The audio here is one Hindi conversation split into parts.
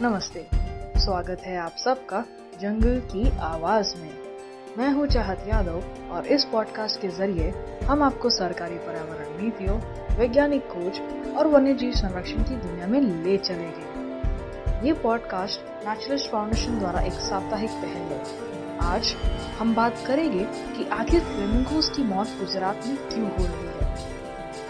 नमस्ते। स्वागत है आप सबका जंगल की आवाज़ में। मैं हूँ चाहत यादव और इस पॉडकास्ट के ज़रिए हम आपको सरकारी पर्यावरण नीतियों, वैज्ञानिक खोज और वन्यजीव संरक्षण की दुनिया में ले चलेंगे। ये पॉडकास्ट नेचुरलिस्ट फाउंडेशन द्वारा एक साप्ताहिक पहल है। आज हम बात करेंगे कि आखिर फ्लेमिंगोस की मौत गुजरात में क्यों हो रही है?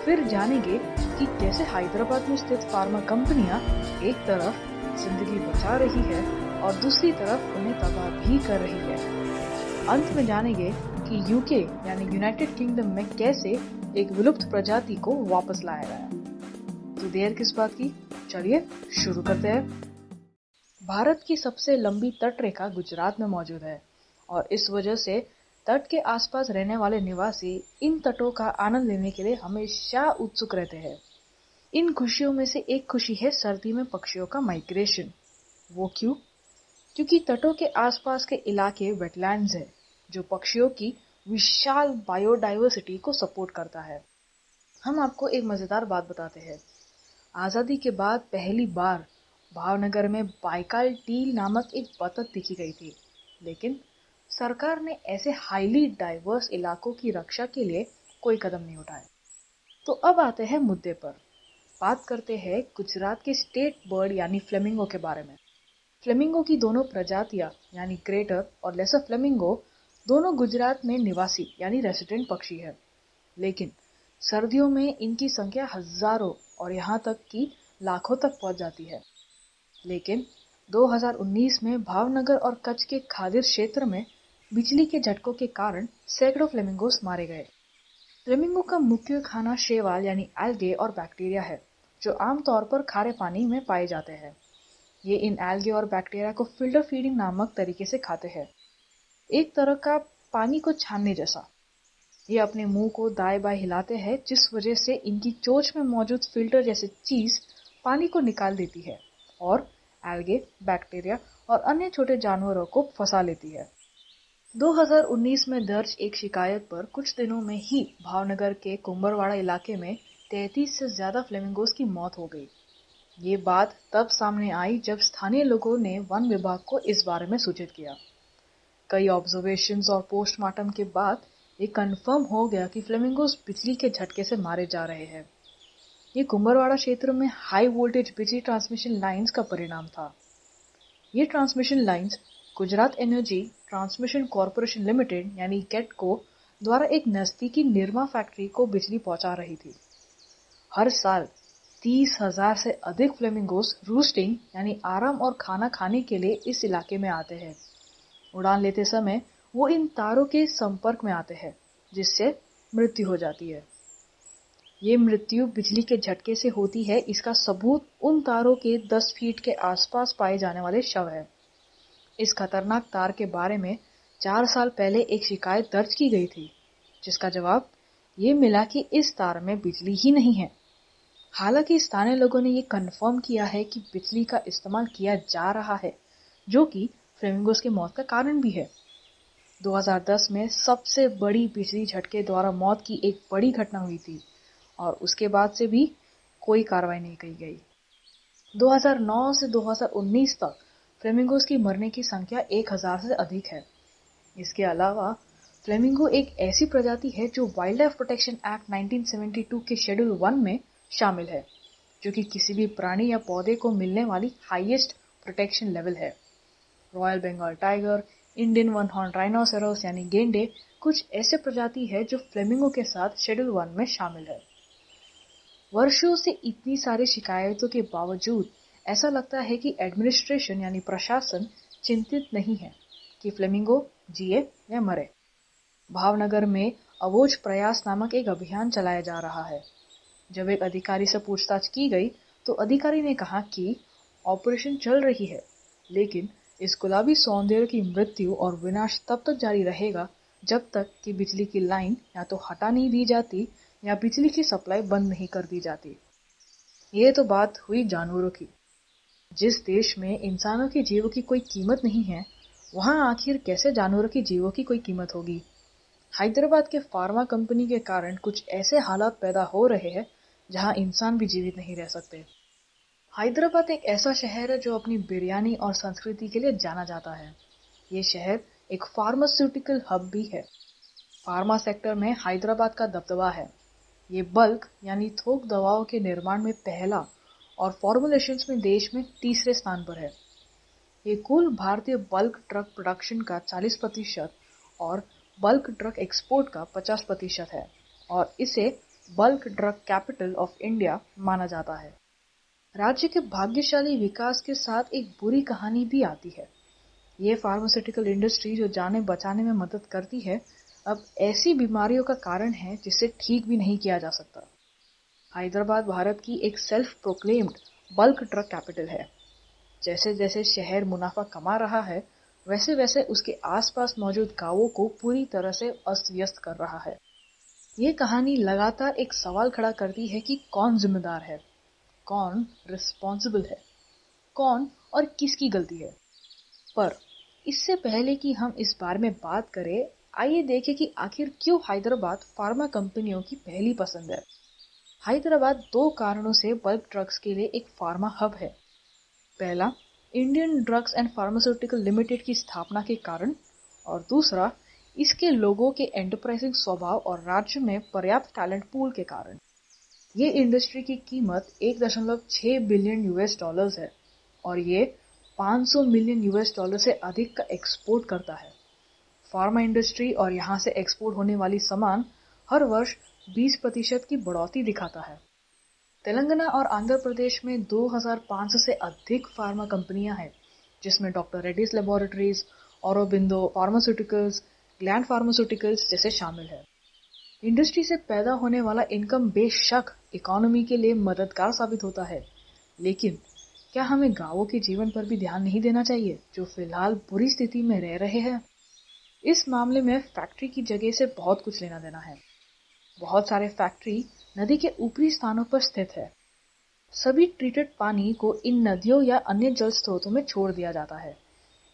फिर जानेंगे कि कैसे हैदराबाद में स्थित फार्मा कंपनियाँ एक तरफ़ ज़िंदगी बचा रही है और दूसरी तरफ़ उन्हें तबाह भी कर रही है। अंत में जानेंगे कि यूके यानी यूनाइटेड किंगडम में कैसे एक विलुप्त प्रजाति को वापस लाया गया। तो देर किस बात की? चलिए, शुरू करते हैं। भारत की सबसे लंबी तट रेखा गुजरात में मौजूद है और इस वजह से तट के आसपास रहने वाले निवासी इन तटों का आनंद लेने के लिए हमेशा उत्सुक रहते हैं। इन खुशियों में से एक खुशी है सर्दी में पक्षियों का माइग्रेशन वो क्यों? क्योंकि तटों के आसपास के इलाके वेटलैंड्स हैं, जो पक्षियों की विशाल बायोडाइवर्सिटी को सपोर्ट करता है। हम आपको एक मज़ेदार बात बताते हैं। आज़ादी के बाद पहली बार भावनगर में बाइकाल टील नामक एक बतख दिखी गई थी। लेकिन सरकार ने ऐसे हाईली डाइवर्स इलाकों की रक्षा के लिए कोई कदम नहीं उठाए तो अब आते हैं मुद्दे पर। बात करते हैं गुजरात के स्टेट बर्ड यानी फ्लेमिंगो के बारे में। फ्लेमिंगो की दोनों प्रजातियाँ, यानी ग्रेटर और लेसर फ्लेमिंगो दोनों गुजरात में निवासी, यानी रेसिडेंट पक्षी है। लेकिन सर्दियों में इनकी संख्या हज़ारों और यहाँ तक कि लाखों तक पहुँच जाती है। लेकिन 2019 में भावनगर और कच्छ के खादिर क्षेत्र में बिजली के झटकों के कारण सैकड़ों फ्लेमिंगोस मारे गए। फ्लेमिंगो का मुख्य खाना शेवाल, यानी एल्गे और बैक्टीरिया है। जो आमतौर पर खारे पानी में पाए जाते हैं। ये इन एल्गे और बैक्टीरिया को फ़िल्टर फीडिंग नामक तरीके से खाते हैं। एक तरह का पानी को छानने जैसा। ये अपने मुँह को दाएँ बाएँ हिलाते हैं, जिस वजह से इनकी चोच में मौजूद फ़िल्टर जैसे चीज़ पानी को निकाल देती है और एल्गे, बैक्टीरिया और अन्य छोटे जानवरों को फंसा लेती है। 2019 में दर्ज एक शिकायत पर कुछ दिनों में ही भावनगर के कुंभरवाड़ा इलाके में तैतीस से ज़्यादा फ्लेमिंगोस की मौत हो गई। ये बात तब सामने आई जब स्थानीय लोगों ने वन विभाग को इस बारे में सूचित किया। कई ऑब्जर्वेशन और पोस्टमार्टम के बाद ये कंफर्म हो गया कि फ्लेमिंगोस बिजली के झटके से मारे जा रहे हैं। ये कुंभरवाड़ा क्षेत्र में हाई वोल्टेज बिजली ट्रांसमिशन लाइंस का परिणाम था। ये transmission lines Gujarat energy transmission corporation limited यानी कैट को द्वारा एक नजदीकी निर्मा फैक्ट्री को बिजली पहुँचा रही थी। हर साल तीस हज़ार से अधिक फ्लेमिंगोस रूस्टिंग यानी आराम और खाना खाने के लिए इस इलाके में आते हैं। उड़ान लेते समय वो इन तारों के संपर्क में आते हैं, जिससे मृत्यु हो जाती है। ये मृत्यु बिजली के झटके से होती है, इसका सबूत उन तारों के 10 फीट के आसपास पाए जाने वाले शव है। इस खतरनाक तार के बारे में चार साल पहले एक शिकायत दर्ज की गई थी, जिसका जवाब ये मिला कि इस तार में बिजली ही नहीं है। हालाँकि स्थानीय लोगों ने ये कंफर्म किया है कि बिजली का इस्तेमाल किया जा रहा है, जो कि फ्लेमिंगोस की मौत का कारण भी है। 2010 में सबसे बड़ी बिजली झटके द्वारा मौत की एक बड़ी घटना हुई थी, और उसके बाद से भी कोई कार्रवाई नहीं की गई। 2009 से 2019 तक फ्लेमिंगोस की मरने की संख्या 1000 से अधिक है। इसके अलावा फ्लेमिंगो एक ऐसी प्रजाति है जो वाइल्ड लाइफ प्रोटेक्शन एक्ट 1972 के शेड्यूल वन में शामिल है, जो कि किसी भी प्राणी या पौधे को मिलने वाली हाईएस्ट प्रोटेक्शन लेवल है। Royal Bengal tiger Indian one horn rhinoceros यानी गेंडे, कुछ ऐसे प्रजाति है जो फ्लेमिंगो के साथ शेड्यूल वन में शामिल है। वर्षों से इतनी सारी शिकायतों के बावजूद, ऐसा लगता है कि एडमिनिस्ट्रेशन यानी प्रशासन चिंतित नहीं है कि फ्लेमिंगो जिए या मरे। भावनगर में अवोज प्रयास नामक एक अभियान चलाया जा रहा है। जब एक अधिकारी से पूछताछ की गई तो अधिकारी ने कहा कि ऑपरेशन चल रही है, लेकिन इस गुलाबी सौंदर्य की मृत्यु और विनाश तब तक जारी रहेगा जब तक कि बिजली की लाइन या तो हटा नहीं दी जाती या बिजली की सप्लाई बंद नहीं कर दी जाती। ये तो बात हुई जानवरों की। जिस देश में इंसानों के जीवों की कोई कीमत नहीं है, वहाँ आखिर कैसे जानवरों की जीवों की कोई कीमत होगी? हैदराबाद के फार्मा कंपनी के कारण कुछ ऐसे हालात पैदा हो रहे हैं जहाँ इंसान भी जीवित नहीं रह सकते। हैदराबाद एक ऐसा शहर है जो अपनी बिरयानी और संस्कृति के लिए जाना जाता है। ये शहर एक फार्मास्यूटिकल हब भी है। फार्मा सेक्टर में हैदराबाद का दबदबा है। ये बल्क यानी थोक दवाओं के निर्माण में पहला और फॉर्मुलेशंस में देश में तीसरे स्थान पर है। ये कुल भारतीय बल्क ट्रक प्रोडक्शन का 40 प्रतिशत और बल्क ट्रक एक्सपोर्ट का 50 प्रतिशत है और इसे bulk drug capital of India माना जाता है। राज्य के भाग्यशाली विकास के साथ एक बुरी कहानी भी आती है। ये फार्मास्यूटिकल इंडस्ट्री जो जाने बचाने में मदद करती है, अब ऐसी बीमारियों का कारण है जिसे ठीक भी नहीं किया जा सकता। हैदराबाद, भारत की एक self proclaimed bulk drug capital है। जैसे जैसे शहर मुनाफा कमा रहा है वैसे वैसे उसके आसपास मौजूद गाँवों को पूरी तरह से अस्त व्यस्त कर रहा है। ये कहानी लगातार एक सवाल खड़ा करती है कि कौन जिम्मेदार है? कौन रिस्पॉन्सिबल है? कौन और किसकी गलती है? पर इससे पहले कि हम इस बारे में बात करें, आइए देखें कि आखिर क्यों हैदराबाद फार्मा कंपनियों की पहली पसंद है। हैदराबाद दो कारणों से बल्क ड्रग्स के लिए एक फार्मा हब है। पहला Indian drugs and pharmaceutical limited की स्थापना के कारण, और दूसरा इसके लोगों के एंटरप्राइजिंग स्वभाव और राज्य में पर्याप्त टैलेंट पूल के कारण। ये इंडस्ट्री की कीमत 1.6 बिलियन यूएस डॉलर्स है और ये 500 मिलियन यूएस डॉलर से अधिक का एक्सपोर्ट करता है। फार्मा इंडस्ट्री और यहाँ से एक्सपोर्ट होने वाली सामान हर वर्ष 20 प्रतिशत की बढ़ोतरी दिखाता है। तेलंगाना और आंध्र प्रदेश में 2500 से अधिक फार्मा कंपनियाँ हैं, जिसमें doctor Reddy's laboratories Aurobindo pharmaceuticals Gland pharmaceuticals जैसे शामिल है। इंडस्ट्री से पैदा होने वाला इनकम बेशक इकोनॉमी के लिए मददगार साबित होता है, लेकिन क्या हमें गाँवों के जीवन पर भी ध्यान नहीं देना चाहिए, जो फ़िलहाल बुरी स्थिति में रह रहे हैं? इस मामले में फैक्ट्री की जगह से बहुत कुछ लेना देना है। बहुत सारे फैक्ट्री नदी के ऊपरी स्थानों पर स्थित है। सभी ट्रीटेड पानी को इन नदियों या अन्य जल स्रोतों में छोड़ दिया जाता है।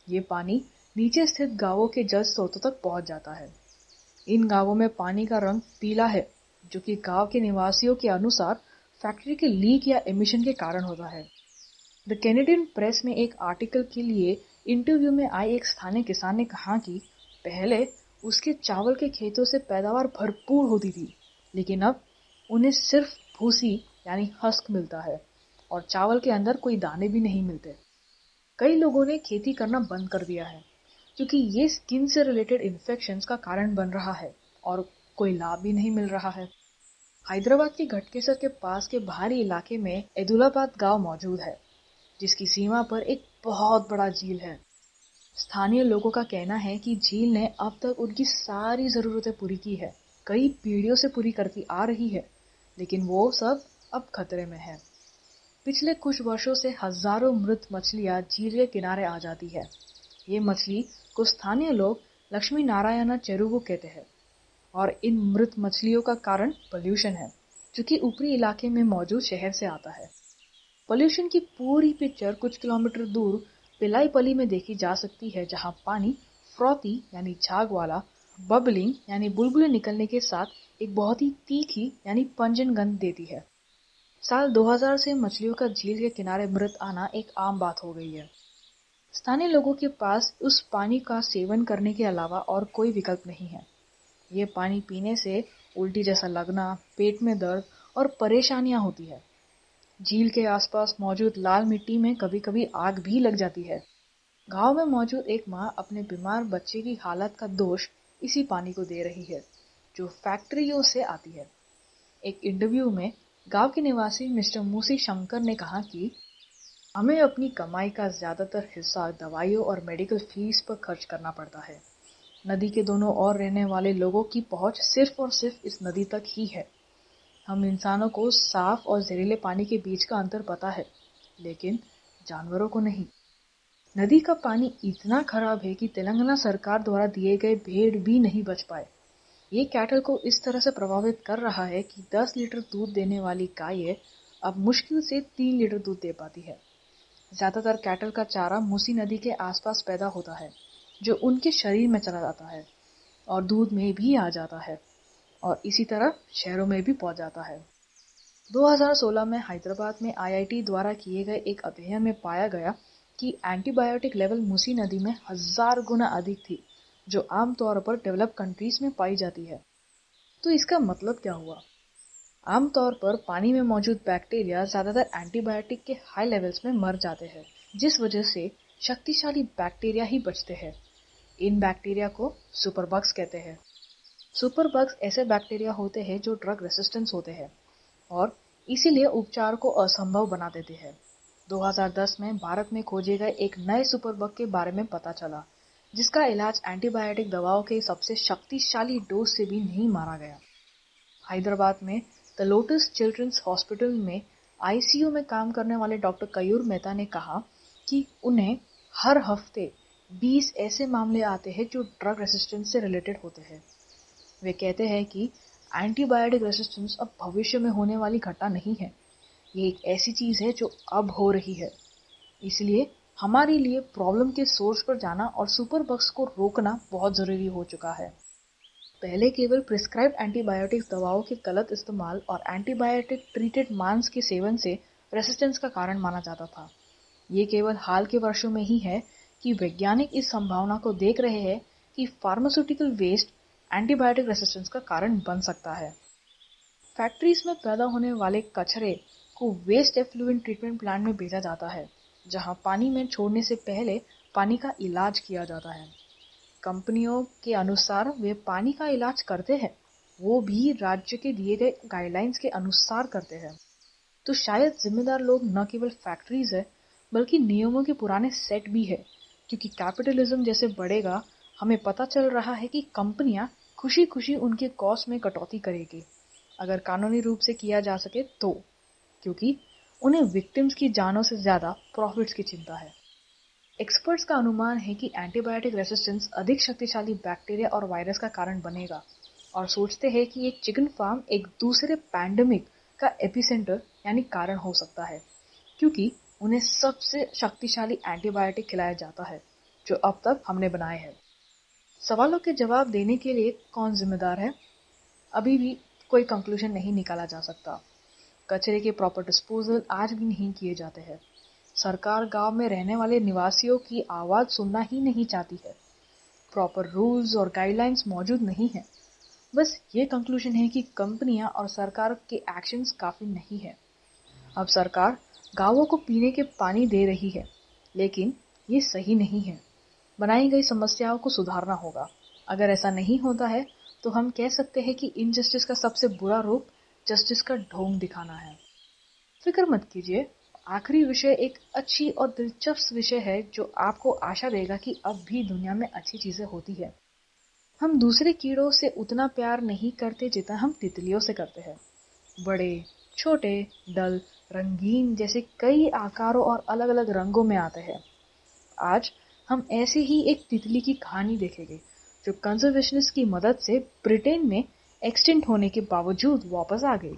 ये पानी नीचे स्थित गाँवों के जल स्रोतों तक पहुँच जाता है। इन गाँवों में पानी का रंग पीला है, जो कि गाँव के निवासियों के अनुसार फैक्ट्री के लीक या एमिशन के कारण होता है। द कैनेडियन प्रेस में एक आर्टिकल के लिए इंटरव्यू में आए एक स्थानीय किसान ने कहा कि पहले उसके चावल के खेतों से पैदावार भरपूर होती थी, लेकिन अब उन्हें सिर्फ़ भूसी यानी हस्क मिलता है और चावल के अंदर कोई दाने भी नहीं मिलते। कई लोगों ने खेती करना बंद कर दिया है। क्योंकि ये स्किन से रिलेटेड इन्फेक्शन का कारण बन रहा है और कोई लाभ भी नहीं मिल रहा है। हैदराबाद के घटकेसर के पास के बाहरी इलाके में एदुलाबाद गाँव मौजूद है, जिसकी सीमा पर एक बहुत बड़ा झील है। स्थानीय लोगों का कहना है कि झील ने अब तक उनकी सारी जरूरतें पूरी की है। कई पीढ़ियों से पूरी करती आ रही है, लेकिन वो सब अब खतरे में है। पिछले कुछ वर्षों से हज़ारों मृत मछलियाँ झील के किनारे आ जाती है। ये मछली को स्थानीय लोग लक्ष्मी नारायण चेरुगु कहते हैं और इन मृत मछलियों का कारण पॉल्यूशन है, जो कि ऊपरी इलाके में मौजूद शहर से आता है। पॉल्यूशन की पूरी पिक्चर कुछ किलोमीटर दूर पिलाईपली में देखी जा सकती है, जहाँ पानी फ्रॉती यानी झाग वाला बबलिंग यानी बुलबुले निकलने के साथ एक बहुत ही तीखी यानी पंजन गंध देती है। साल 2000 से मछलियों का झील के किनारे मृत आना एक आम बात हो गई है। स्थानीय लोगों के पास उस पानी का सेवन करने के अलावा और कोई विकल्प नहीं है। ये पानी पीने से उल्टी जैसा लगना, पेट में दर्द और परेशानियाँ होती है। झील के आसपास मौजूद लाल मिट्टी में कभी कभी आग भी लग जाती है। गाँव में मौजूद एक माँ अपने बीमार बच्चे की हालत का दोष इसी पानी को दे रही है, जो फैक्ट्रियों से आती है। एक इंटरव्यू में गाँव के निवासी मिस्टर मूसी शंकर ने कहा कि हमें अपनी कमाई का ज़्यादातर हिस्सा दवाइयों और मेडिकल फ़ीस पर खर्च करना पड़ता है। नदी के दोनों ओर रहने वाले लोगों की पहुँच सिर्फ़ और सिर्फ़ इस नदी तक ही है। हम इंसानों को साफ़ और जहरीले पानी के बीच का अंतर पता है, लेकिन जानवरों को नहीं। नदी का पानी इतना खराब है कि तेलंगाना सरकार द्वारा दिए गए भेड़ भी नहीं बच पाए। ये कैटल को इस तरह से प्रभावित कर रहा है कि 10 लीटर दूध देने वाली गाय अब मुश्किल से 3 लीटर दूध दे पाती है। ज़्यादातर कैटल का चारा मूसी नदी के आसपास पैदा होता है, जो उनके शरीर में चला जाता है और दूध में भी आ जाता है और इसी तरह शहरों में भी पहुँच जाता है। 2016 में हैदराबाद में आईआईटी द्वारा किए गए एक अध्ययन में पाया गया कि एंटीबायोटिक लेवल मूसी नदी में हज़ार गुना अधिक थी, जो आमतौर पर डेवलप कंट्रीज़ में पाई जाती है। तो इसका मतलब क्या हुआ? आमतौर पर पानी में मौजूद बैक्टीरिया ज़्यादातर एंटीबायोटिक के हाई लेवल्स में मर जाते हैं, जिस वजह से शक्तिशाली बैक्टीरिया ही बचते हैं। इन बैक्टीरिया को सुपरबग्स कहते हैं। सुपरबग्स ऐसे बैक्टीरिया होते हैं जो ड्रग रेसिस्टेंस होते हैं और इसीलिए उपचार को असंभव बना देते हैं। 2010 में भारत में खोजे गए एक नए सुपरबग के बारे में पता चला, जिसका इलाज एंटीबायोटिक दवाओं के सबसे शक्तिशाली डोज से भी नहीं मारा गया। हैदराबाद में द लोटस चिल्ड्रंस हॉस्पिटल में आईसीयू में काम करने वाले डॉक्टर कयूर मेहता ने कहा कि उन्हें हर हफ़्ते 20 ऐसे मामले आते हैं जो ड्रग रेसिस्टेंस से रिलेटेड होते हैं। वे कहते हैं कि एंटीबायोटिक रेसिस्टेंस अब भविष्य में होने वाली घटना नहीं है। ये एक ऐसी चीज़ है जो अब हो रही है। इसलिए हमारे लिए प्रॉब्लम के सोर्स पर जाना और सुपर बग्स को रोकना बहुत ज़रूरी हो चुका है। पहले केवल प्रिस्क्राइब्ड एंटीबायोटिक दवाओं के गलत इस्तेमाल और एंटीबायोटिक ट्रीटेड मांस के सेवन से रेसिस्टेंस का कारण माना जाता था। ये केवल हाल के वर्षों में ही है कि वैज्ञानिक इस संभावना को देख रहे हैं कि फार्मास्यूटिकल वेस्ट एंटीबायोटिक रेसिस्टेंस का कारण बन सकता है। फैक्ट्रीज में पैदा होने वाले कचरे को वेस्ट एफ्लुएंट ट्रीटमेंट प्लांट में भेजा जाता है, जहाँ पानी में छोड़ने से पहले पानी का इलाज किया जाता है। कंपनियों के अनुसार वे पानी का इलाज करते हैं। वो भी राज्य के दिए गए गाइडलाइंस के अनुसार करते हैं। तो शायद जिम्मेदार लोग न केवल फैक्ट्रीज है, बल्कि नियमों के पुराने सेट भी है। क्योंकि कैपिटलिज्म जैसे बढ़ेगा, हमें पता चल रहा है कि कंपनियाँ खुशी खुशी उनके कॉस्ट में कटौती करेगी। अगर कानूनी रूप से किया जा सके तो क्योंकि उन्हें विक्टिम्स की जानों से ज़्यादा प्रॉफिट्स की चिंता है। एक्सपर्ट्स का अनुमान है कि एंटीबायोटिक रेसिस्टेंस अधिक शक्तिशाली बैक्टीरिया और वायरस का कारण बनेगा और सोचते हैं कि एक चिकन फार्म एक दूसरे पैंडमिक का एपिसेंटर यानी कारण हो सकता है, क्योंकि उन्हें सबसे शक्तिशाली एंटीबायोटिक खिलाया जाता है, जो अब तक हमने बनाए हैं। सवालों के जवाब देने के लिए कौन जिम्मेदार है? अभी भी कोई कंक्लूजन नहीं निकाला जा सकता। कचरे के प्रॉपर डिस्पोजल आज भी नहीं किए जाते हैं। सरकार गाँव में रहने वाले निवासियों की आवाज़ सुनना ही नहीं चाहती है। प्रॉपर रूल्स और गाइडलाइंस मौजूद नहीं है। बस ये कंक्लूजन है कि कंपनियाँ और सरकार के एक्शंस काफ़ी नहीं है। अब सरकार गाँवों को पीने के पानी दे रही है, लेकिन ये सही नहीं है। बनाई गई समस्याओं को सुधारना होगा। अगर ऐसा नहीं होता है तो हम कह सकते हैं कि इनजस्टिस का सबसे बुरा रूप जस्टिस का ढोंग दिखाना है। फ़िक्र मत कीजिए आखिरी विषय एक अच्छी और दिलचस्प विषय है जो आपको आशा देगा कि अब भी दुनिया में अच्छी चीज़ें होती है। हम दूसरे कीड़ों से उतना प्यार नहीं करते जितना हम तितलियों से करते हैं। बड़े, छोटे, डल, रंगीन जैसे कई आकारों और अलग अलग रंगों में आते हैं। आज हम ऐसे ही एक तितली की कहानी देखेंगे, जो कंजर्वेशनिस्ट की मदद से ब्रिटेन में एक्सटेंट होने के बावजूद वापस आ गई।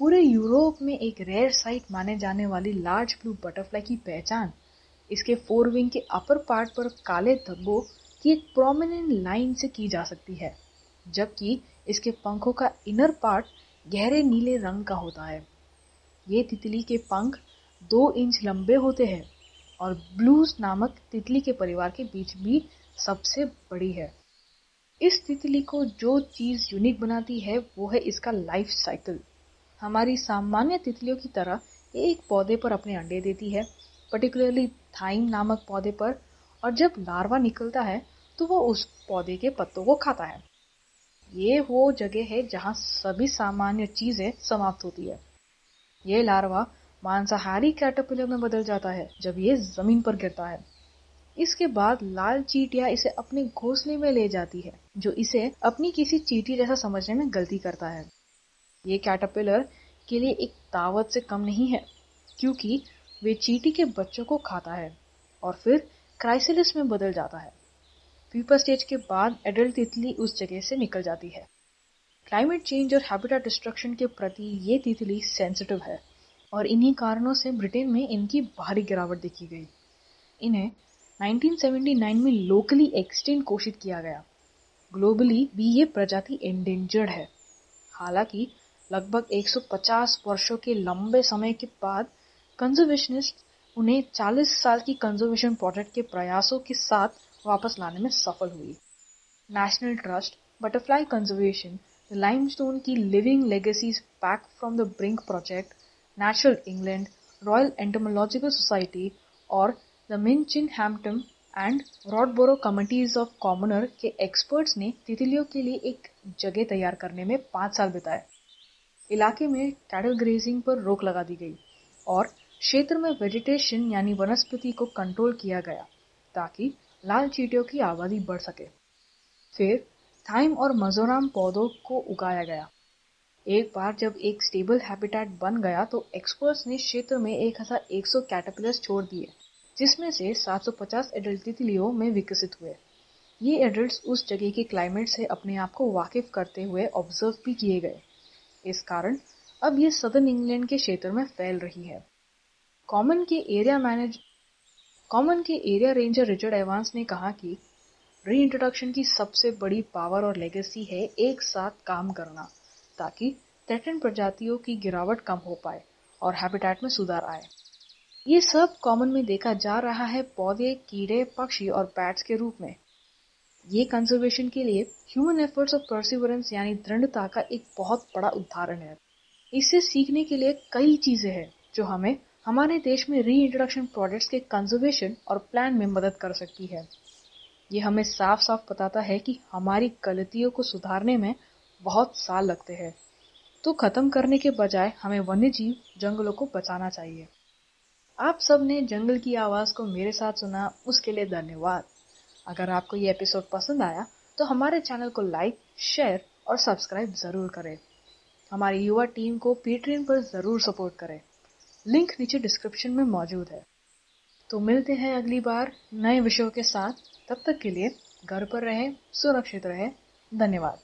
पूरे यूरोप में एक रेयर साइट माने जाने वाली लार्ज ब्लू बटरफ्लाई की पहचान। इसके फोर विंग के अपर पार्ट पर काले धब्बों की एक प्रोमिनेंट लाइन से की जा सकती है, जबकि इसके पंखों का इनर पार्ट गहरे नीले रंग का होता है। ये तितली के पंख दो इंच लंबे होते हैं और ब्लूज नामक तितली के परिवार के बीच भी सबसे बड़ी है। इस तितली को जो चीज़ यूनिक बनाती है, वो है इसका लाइफ साइकिल हमारी सामान्य तितलियों की तरह एक पौधे पर अपने अंडे देती है पर्टिकुलरली थाइम नामक पौधे पर, और जब लार्वा निकलता है तो वो उस पौधे के पत्तों को खाता है। ये वो जगह है जहाँ सभी सामान्य चीज़ें समाप्त होती है। ये लार्वा मांसाहारी कैटरपिलर में बदल जाता है जब ये ज़मीन पर गिरता है। इसके बाद लाल चीटिया इसे अपने घोंसले में ले जाती है, जो इसे अपनी किसी चीटी जैसा समझने में गलती करता है। ये कैटरपिलर के लिए एक दावत से कम नहीं है, क्योंकि वे चीटी के बच्चों को खाता है और फिर क्राइसिलिस में बदल जाता है। पीपर स्टेज के बाद एडल्ट तितली उस जगह से निकल जाती है। क्लाइमेट चेंज और हैबिटेट डिस्ट्रक्शन के प्रति ये तितली सेंसिटिव है और इन्हीं कारणों से ब्रिटेन में इनकी भारी गिरावट देखी गई। इन्हें 1979 में लोकली एक्सटेंट घोषित किया गया। ग्लोबली भी ये प्रजाति एंडेंजर्ड है। हालाँकि लगभग 150 वर्षों के लंबे समय के बाद कंजर्वेशनिस्ट उन्हें 40 साल की कंजर्वेशन प्रोजेक्ट के प्रयासों के साथ वापस लाने में सफल हुई। National Trust Butterfly Conservation the Limestone की Living Legacies back from the brink project Natural England Royal Entomological Society और the Minchinhampton and Rodborough committees of commoner के एक्सपर्ट्स ने तितलियों के लिए एक जगह तैयार करने में पाँच साल बिताए। इलाके में कैटल ग्रेजिंग पर रोक लगा दी गई और क्षेत्र में वेजिटेशन यानी वनस्पति को कंट्रोल किया गया ताकि लाल चीटियों की आबादी बढ़ सके। फिर थाइम और मजोराम पौधों को उगाया गया। एक बार जब एक स्टेबल हैबिटेट बन गया तो एक्सपर्ट्स ने क्षेत्र में 1100 कैटरपिलर्स छोड़ दिए, जिसमें से 750 एडल्ट तितलियों में विकसित हुए। ये एडल्ट उस जगह के क्लाइमेट से अपने आप को वाकिफ करते हुए ऑब्ज़र्व भी किए गए। इस कारण अब ये सदर्न इंग्लैंड के क्षेत्र में फैल रही है। कॉमन के एरिया मैनेज कॉमन के एरिया रेंजर रिचर्ड एवांस ने कहा कि री इंट्रोडक्शन की सबसे बड़ी पावर और लेगेसी है एक साथ काम करना, ताकि थ्रेटन प्रजातियों की गिरावट कम हो पाए और हैबिटेट में सुधार आए। ये सब कॉमन में देखा जा रहा है पौधे, कीड़े, पक्षी और पैट्स के रूप में। ये कंजर्वेशन के लिए ह्यूमन एफर्ट्स ऑफ़ परसिवरेंस यानी दृढ़ता का एक बहुत बड़ा उदाहरण है। इससे सीखने के लिए कई चीज़ें हैं जो हमें हमारे देश में री इंट्रोडक्शन प्रोजेक्ट्स के कंजर्वेशन और प्लान में मदद कर सकती है। ये हमें साफ़ साफ़ बताता है कि हमारी गलतियों को सुधारने में बहुत साल लगते हैं। तो खत्म करने के बजाय हमें वन्य जीव जंगलों को बचाना चाहिए। आप सबने जंगल की आवाज़ को मेरे साथ सुना, उसके लिए धन्यवाद। अगर आपको ये एपिसोड पसंद आया तो हमारे चैनल को लाइक शेयर और सब्सक्राइब ज़रूर करें। हमारी युवा टीम को पेट्रियन पर ज़रूर सपोर्ट करें। लिंक नीचे डिस्क्रिप्शन में मौजूद है। तो मिलते हैं अगली बार नए विषयों के साथ। तब तक के लिए घर पर रहें, सुरक्षित रहें। धन्यवाद।